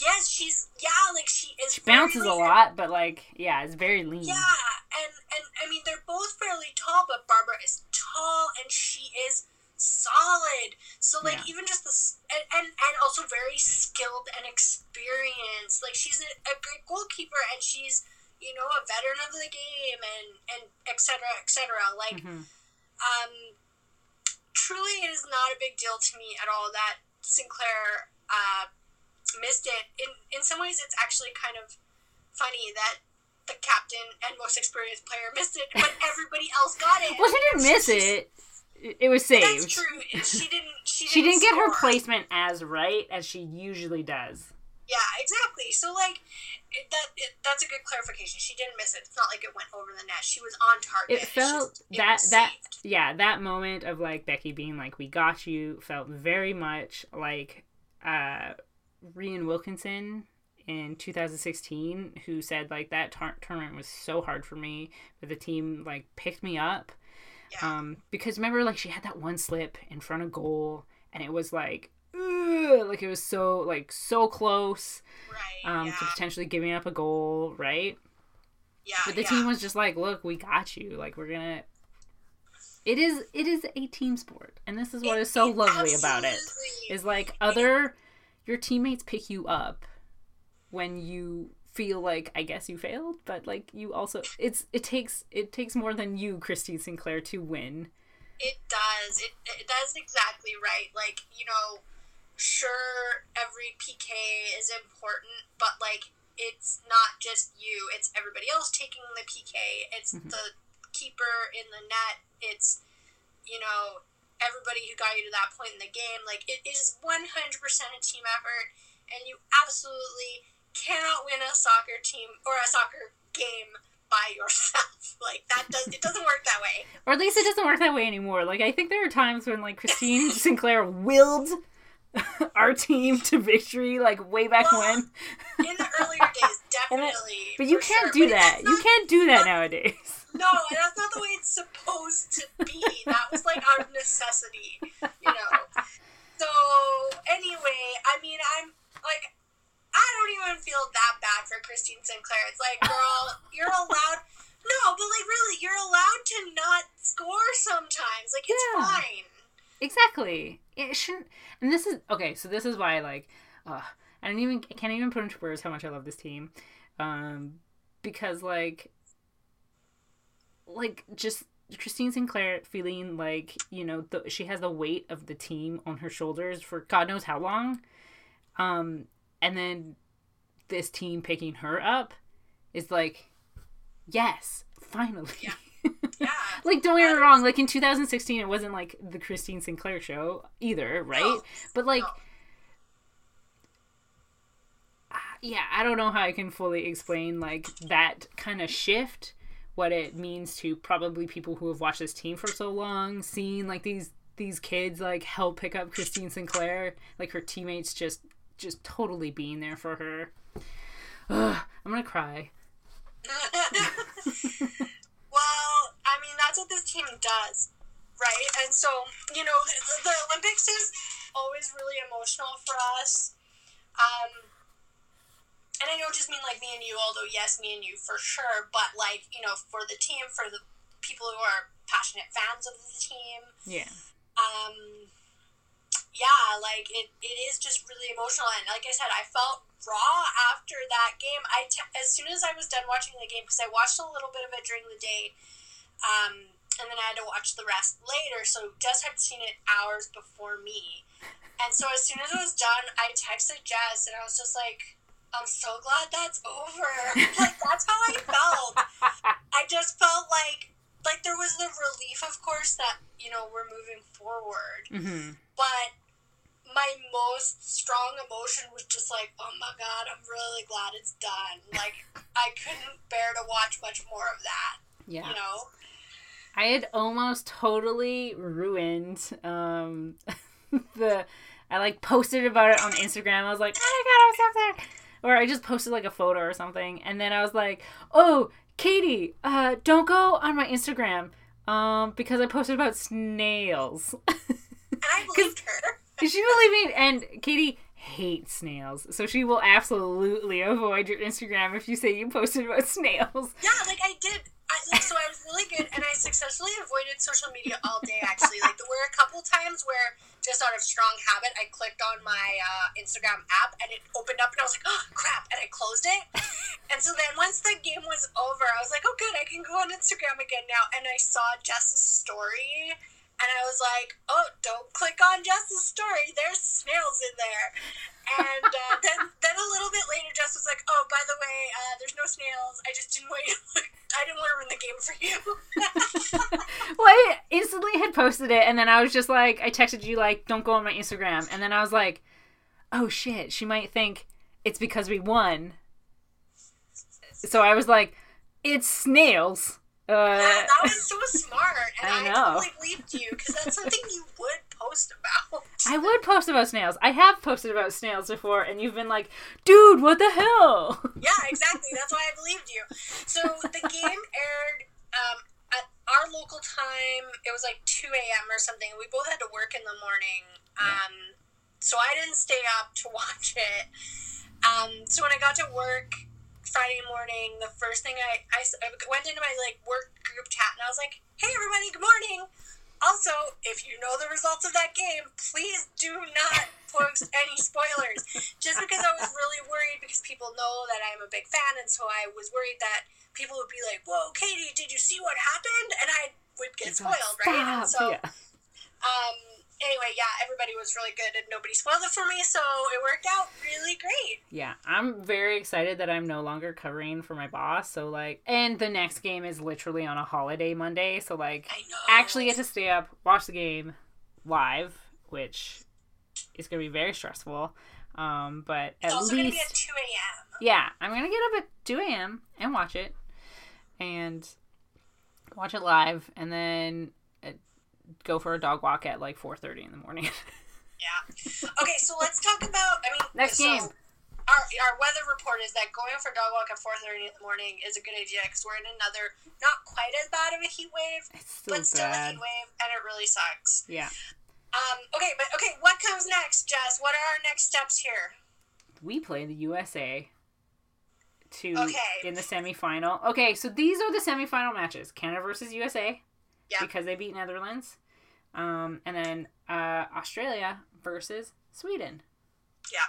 Yes, she's yeah, like she is. she bounces a lot but like yeah it's very lean Yeah, and and I mean they're both fairly tall, but Barbara is tall and she is solid. So like Yeah. even just the and, and and also very skilled and experienced. Like she's a, a great goalkeeper and she's you know a veteran of the game and and etc etc. Like Mhm. um, truly, it is not a big deal to me at all that Sinclair uh, missed it. In in some ways, it's actually kind of funny that the captain and most experienced player missed it, but everybody else got it. well she didn't miss it It- it was That's true. She didn't. She didn't, she didn't get her placement as right as she usually does Yeah, exactly. So like it, that. It, that's a good clarification. She didn't miss it. It's not like it went over the net. She was on target. it felt just- that was that saved. yeah that moment of like Beckie being like we got you felt very much like uh Rhian Wilkinson in 2016 who said like that tar- tournament was so hard for me but the team like picked me up Yeah. um because remember like she had that one slip in front of goal and it was like ugh, like it was so like so close right. um yeah. to potentially giving up a goal right yeah. but the yeah. team was just like, "Look, we got you. Like we're gonna." It is. It is a team sport, and this is what It- is so lovely about it. Is like other, your teammates pick you up when you feel like I guess you failed, but like you also it's it takes it takes more than you, Christine Sinclair, to win. It does. It, it does exactly right. Like, you know, sure, every PK is important, but like, it's not just you, it's everybody else taking the PK. It's Mhm. the keeper in the net. It's, you know, everybody who got you to that point in the game. Like, it is 100% a team effort, and you absolutely cannot win a soccer team or a soccer game by yourself. Like, that does, it doesn't work that way. Or at least it doesn't work that way anymore. Like I think there are times when like Christine Sinclair willed our team to victory, like way back Well, when. in the earlier days, definitely. But you can't sure. do But that. that's You can't do that nowadays. No, that's not the way it's supposed to be. That was like out of necessity, you know. So anyway, I mean, I'm like, I don't even feel that bad for Christine Sinclair. It's like, girl, you're allowed. No, but like, really, you're allowed to not score sometimes. Like, it's Yeah. fine. Exactly. It shouldn't. And this is okay. So this is why, like, uh, I don't even I can't even put into words how much I love this team, um, because like, like just Christine Sinclair feeling like you know the, she has the weight of the team on her shoulders for God knows how long, um, and then this team picking her up is like, yes, finally. Yeah. yeah. like don't get me wrong, like in 2016 it wasn't like the Christine Sinclair show either, right? No. But like. No. Yeah, I don't know how I can fully explain like that kind of shift what it means to probably people who have watched this team for so long, seeing like these these kids like help pick up Christine Sinclair, like her teammates just just totally being there for her. Ugh, I'm gonna cry. well, I mean, that's what this team does, right? And so, you know, the, the Olympics is always really emotional for us. Um, and I don't just mean like me and you, although yes, me and you for sure, but like, you know, for the team, for the people who are passionate fans of the team. Yeah. Um, yeah, like it, it is just really emotional. And like I said, I felt raw after that game. I t- as soon as I was done watching the game, because I watched a little bit of it during the day, um, and then I had to watch the rest later. So Jess had seen it hours before me. And so as soon as it was done, I texted Jess and I was just like, I'm so glad that's over. like that's how I felt. I just felt like like there was the relief, of course, that you know we're moving forward. Mm-hmm. But my most strong emotion was just like, oh my god, I'm really glad it's done. Like I couldn't bear to watch much more of that. Yeah. You know. I had almost totally ruined um, the. I like posted about it on Instagram. I was like, oh my god, I was so excited or I just posted like a photo or something, and then I was like, "Oh, Katie, uh, don't go on my Instagram, um, because I posted about snails." I believed her. she believed me, and Katie hates snails, so she will absolutely avoid your Instagram if you say you posted about snails. Yeah, like I did. I, like, so I was really good, and I successfully avoided social media all day. Actually, like there were a couple times where just out of strong habit, I clicked on my uh, Instagram app and it opened up, and I was like, oh crap, and I closed it. and so then once the game was over, I was like, oh good, I can go on Instagram again now. And I saw Jess's story. And I was like, "Oh, don't click on Jess's story. There's snails in there." And uh, then, then a little bit later, Jess was like, "Oh, by the way, uh, there's no snails. I just didn't want you. I didn't want to ruin the game for you." well, I instantly had posted it, and then I was just like, I texted you like, "Don't go on my Instagram," and then I was like, "Oh shit, she might think it's because we won." So I was like, "It's snails." Uh, yeah, that was so smart, and I I, totally believed you because that's something you would post about. I would post about snails. I have posted about snails before, and you've been like, "Dude, what the hell?" Yeah, exactly. That's why I believed you. So the game aired um, at our local time. It was like two a.m. or something. We both had to work in the morning, um, so I didn't stay up to watch it. Um, so when I got to work Friday morning, the first thing I, I, I went into my like work group chat and I was like, "Hey everybody, good morning." Also, if you know the results of that game, please do not post any spoilers. Just because I was really worried because people know that I'm a big fan, and so I was worried that people would be like, "Whoa, Katie, did you see what happened?" And I would get spoiled, right? And so, Yeah. um, anyway, yeah, everybody was really good, and nobody spoiled it for me, so it worked out really great. Yeah, I'm very excited that I'm no longer covering for my boss. So like, and the next game is literally on a holiday Monday. So like, I know. actually get to stay up, watch the game live, which is gonna be very stressful. Um, but It's at also going to least, be at two a.m. yeah, I'm gonna get up at 2 a.m. and watch it, and watch it live, and then go for a dog walk at like 4:30 in the morning. Yeah. Okay, so let's talk about. I mean, Next so game. Our, our weather report is that going for a dog walk at four thirty in the morning is a good idea because we're in another not quite as bad of a heat wave, still but still a heat wave, and it really sucks. Yeah, Um. Okay, but okay, what comes next, Jess? What are our next steps here? we play the USA to Okay. in the semifinal. Okay, so these are the semifinal matches: Canada versus USA, Yeah. because they beat Netherlands, um, and then uh, Australia versus Sweden. Yeah.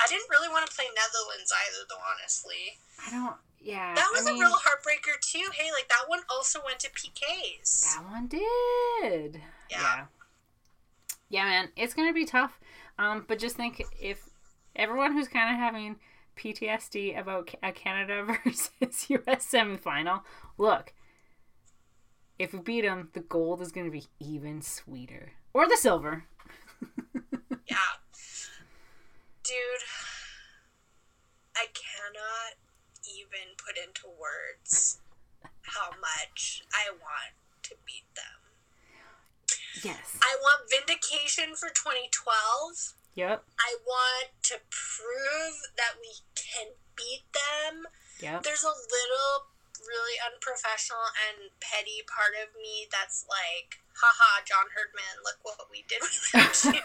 I didn't really want to play Netherlands either, though. Honestly, I don't. Yeah, that was I mean, a real heartbreaker too. Hey, like that one also went to PKs. That one did. Yeah. Yeah, man, it's gonna be tough. Um, but just think if everyone who's kind of having PTSD about a Canada versus US semifinal, look, if we beat them, the gold is gonna be even sweeter, or the silver. Yeah. Dude. I cannot even put into words how much I want to beat them. Yes. I want vindication for 2012. Yep. I want to prove that we can beat them. Yep. There's a little really unprofessional and petty part of me that's like, haha, John Herdman, look what we did without you.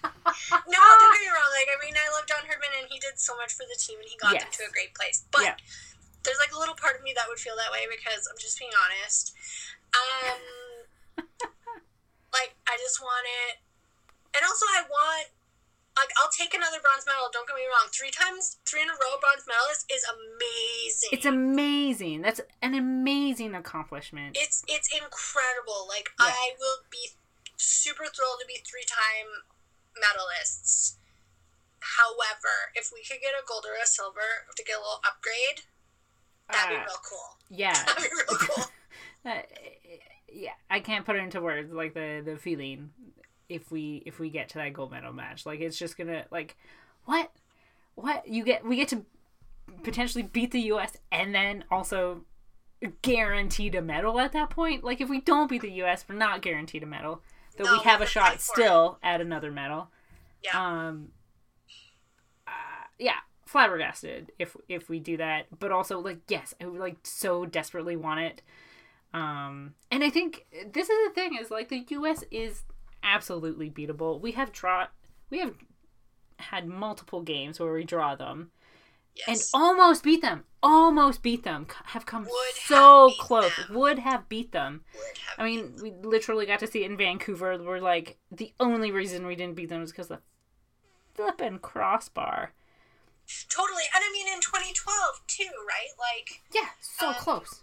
no, don't get me wrong. Like, I mean, I love John Herdman and he did so much for the team and he got them to a great place. But Yeah. there's like a little part of me that would feel that way because I'm just being honest. Um, like, I just want it. And also, I want like I'll take another bronze medal. Don't get me wrong. Three times, three in a row bronze medalist is amazing. It's amazing. That's an amazing accomplishment. it's it's incredible. Like Yeah. I will be super thrilled to be three time medalists. However, if we could get a gold or a silver to get a little upgrade, that'd Uh, be real cool. yeah. That'd be real cool. Yeah, I can't put it into words like the the feeling if we if we get to that gold medal match. Like it's just gonna like what what you get we get to potentially beat the U.S. and then also guaranteed a medal at that point. Like if we don't beat the U.S., we're not guaranteed a medal. Though No, we have a shot still at another medal. Yeah. Um. Uh, yeah, flabbergasted if if we do that, but also like yes, I would like so desperately want it. Um, and I think this is the thing is like the U.S. is absolutely beatable. We have draw, we have had multiple games where we draw them and almost beat them. Almost beat them. Have come Would so have close. them. Would have beat them. Would have I mean, we literally got to see it in Vancouver. We're like the only reason we didn't beat them is because the flippin' crossbar. totally. And I mean, in 2012 too, right? Like, Yeah, so Um, close.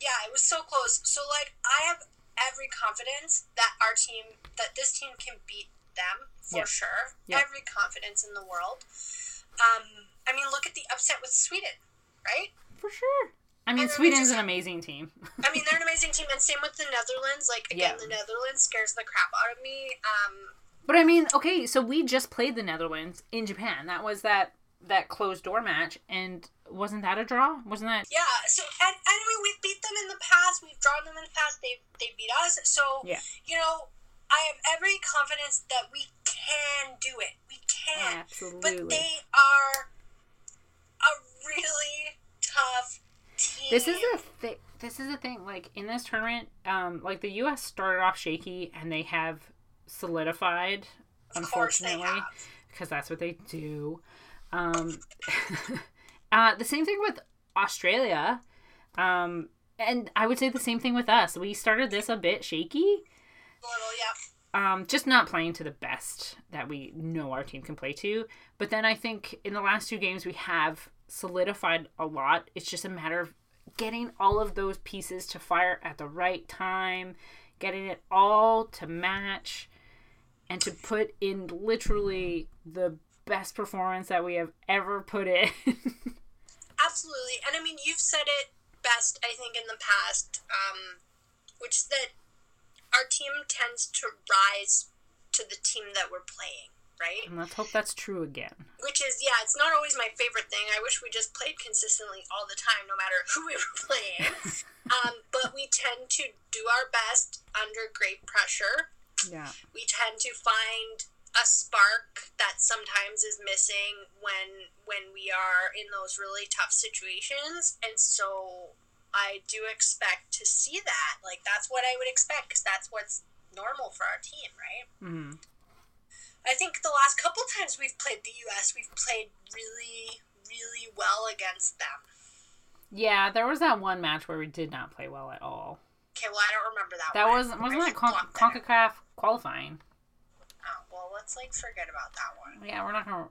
yeah, it was so close. So like I have every confidence that our team that this team can beat them for Yeah. sure. Yeah. Every confidence in the world. Um I mean look at the upset with Sweden, right? For sure. I mean, And then we Sweden's just- an amazing team. I mean they're an amazing team and same with the Netherlands. Like again Yeah. the Netherlands scares the crap out of me. Um But I mean, okay, so we just played the Netherlands in Japan. That was that that closed door match, and wasn't that a draw? Wasn't that? yeah, so and, and we've beat them in the past, we've drawn them in the past, they they beat us. So Yeah. you know, I have every confidence that we can do it. We can. Absolutely. But they are a really tough team. This is a thing. This is the thing. Like in this tournament, um, like the U.S. started off shaky, and they have solidified. Unfortunately, have. because that's what they do. Um, uh, the same thing with Australia, um, and I would say the same thing with us. We started this a bit shaky. A little, yeah. um, just not playing to the best that we know our team can play to. But then I think in the last two games we have solidified a lot. It's just a matter of getting all of those pieces to fire at the right time, getting it all to match, and to put in literally the best performance that we have ever put in. Absolutely. And I mean, you've said it best, I think, in the past, um, which is that our team tends to rise to the team that we're playing, right? and let's hope that's true again. Which is, yeah, it's not always my favorite thing. I wish we just played consistently all the time, no matter who we were playing. um, but we tend to do our best under great pressure. Yeah. we tend to find a spark that sometimes is missing when when we are in those really tough situations and so i do expect to see that like that's what i would expect because that's what's normal for our team right hmm i think the last couple times we've played the us we've played really really well against them Yeah, there was that one match where we did not play well at all. okay well i don't remember that That one. was wasn't I that Con- CONCACAF qualifying? oh well let's like forget about that one Yeah, we're not gonna.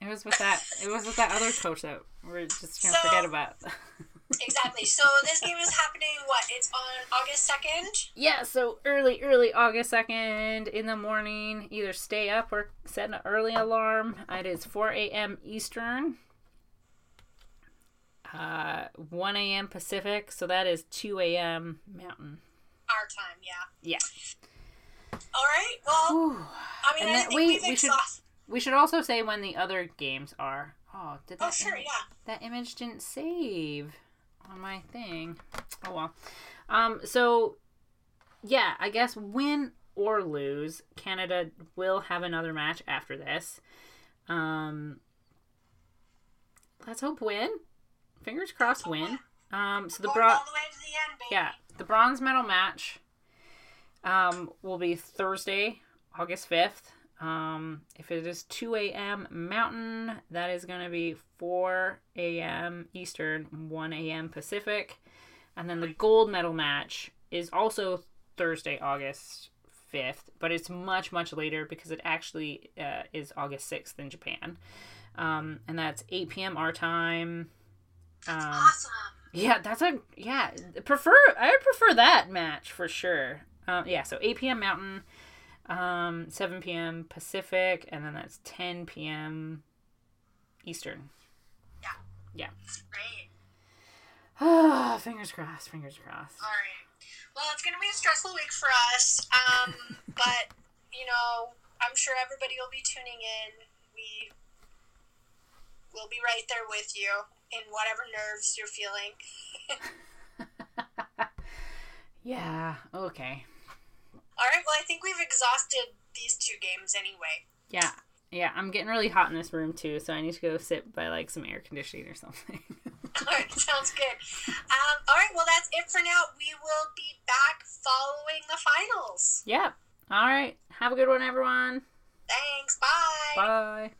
It was with that. It was with that other coach that we're just gonna So- forget about. exactly so this game is happening what it's on august 2nd yeah, so early, early August second in the morning. Either stay up or set an early alarm. It is four a.m. Eastern. Uh, one a.m. Pacific, so that is two a.m. Mountain. our time yeah Yeah. All right. Well, Whew. I mean, I think wait, we've we should- We should also say when the other games are. Oh, did that? Oh, sure, im- yeah. That image didn't save on my thing. Oh well. Um. So, yeah, I guess win or lose, Canada will have another match after this. Um. Let's hope win. Fingers crossed, win. Um. So the all the way to the end, baby. Yeah, the bronze medal match um, will be Thursday, August 5th. Um, if it is 2 a.m. Mountain, that is going to be 4 a.m. Eastern, 1 a.m. Pacific. And then the gold medal match is also Thursday, August 5th, but it's much, much later because it actually uh, is August 6th in Japan. Um, and that's 8 p.m. our time. Um, Awesome. yeah, that's a yeah. Prefer I would prefer that match for sure. Um, yeah, so 8 p.m. Mountain, um, 7 p.m. Pacific, and then that's 10 p.m. Eastern. Yeah. Yeah. Great. Ah, fingers crossed. Fingers crossed. All right. Well, it's going to be a stressful week for us, um, but you know, I'm sure everybody will be tuning in. We will be right there with you in whatever nerves you're feeling. Yeah. Okay. All right. Well, I think we've exhausted these two games anyway. Yeah. Yeah. I'm getting really hot in this room too, so I need to go sit by like some air conditioning or something. All right, sounds good. Um, all right, well, that's it for now. We will be back following the finals. yeah. All right. Have a good one, everyone. Thanks. Bye. Bye.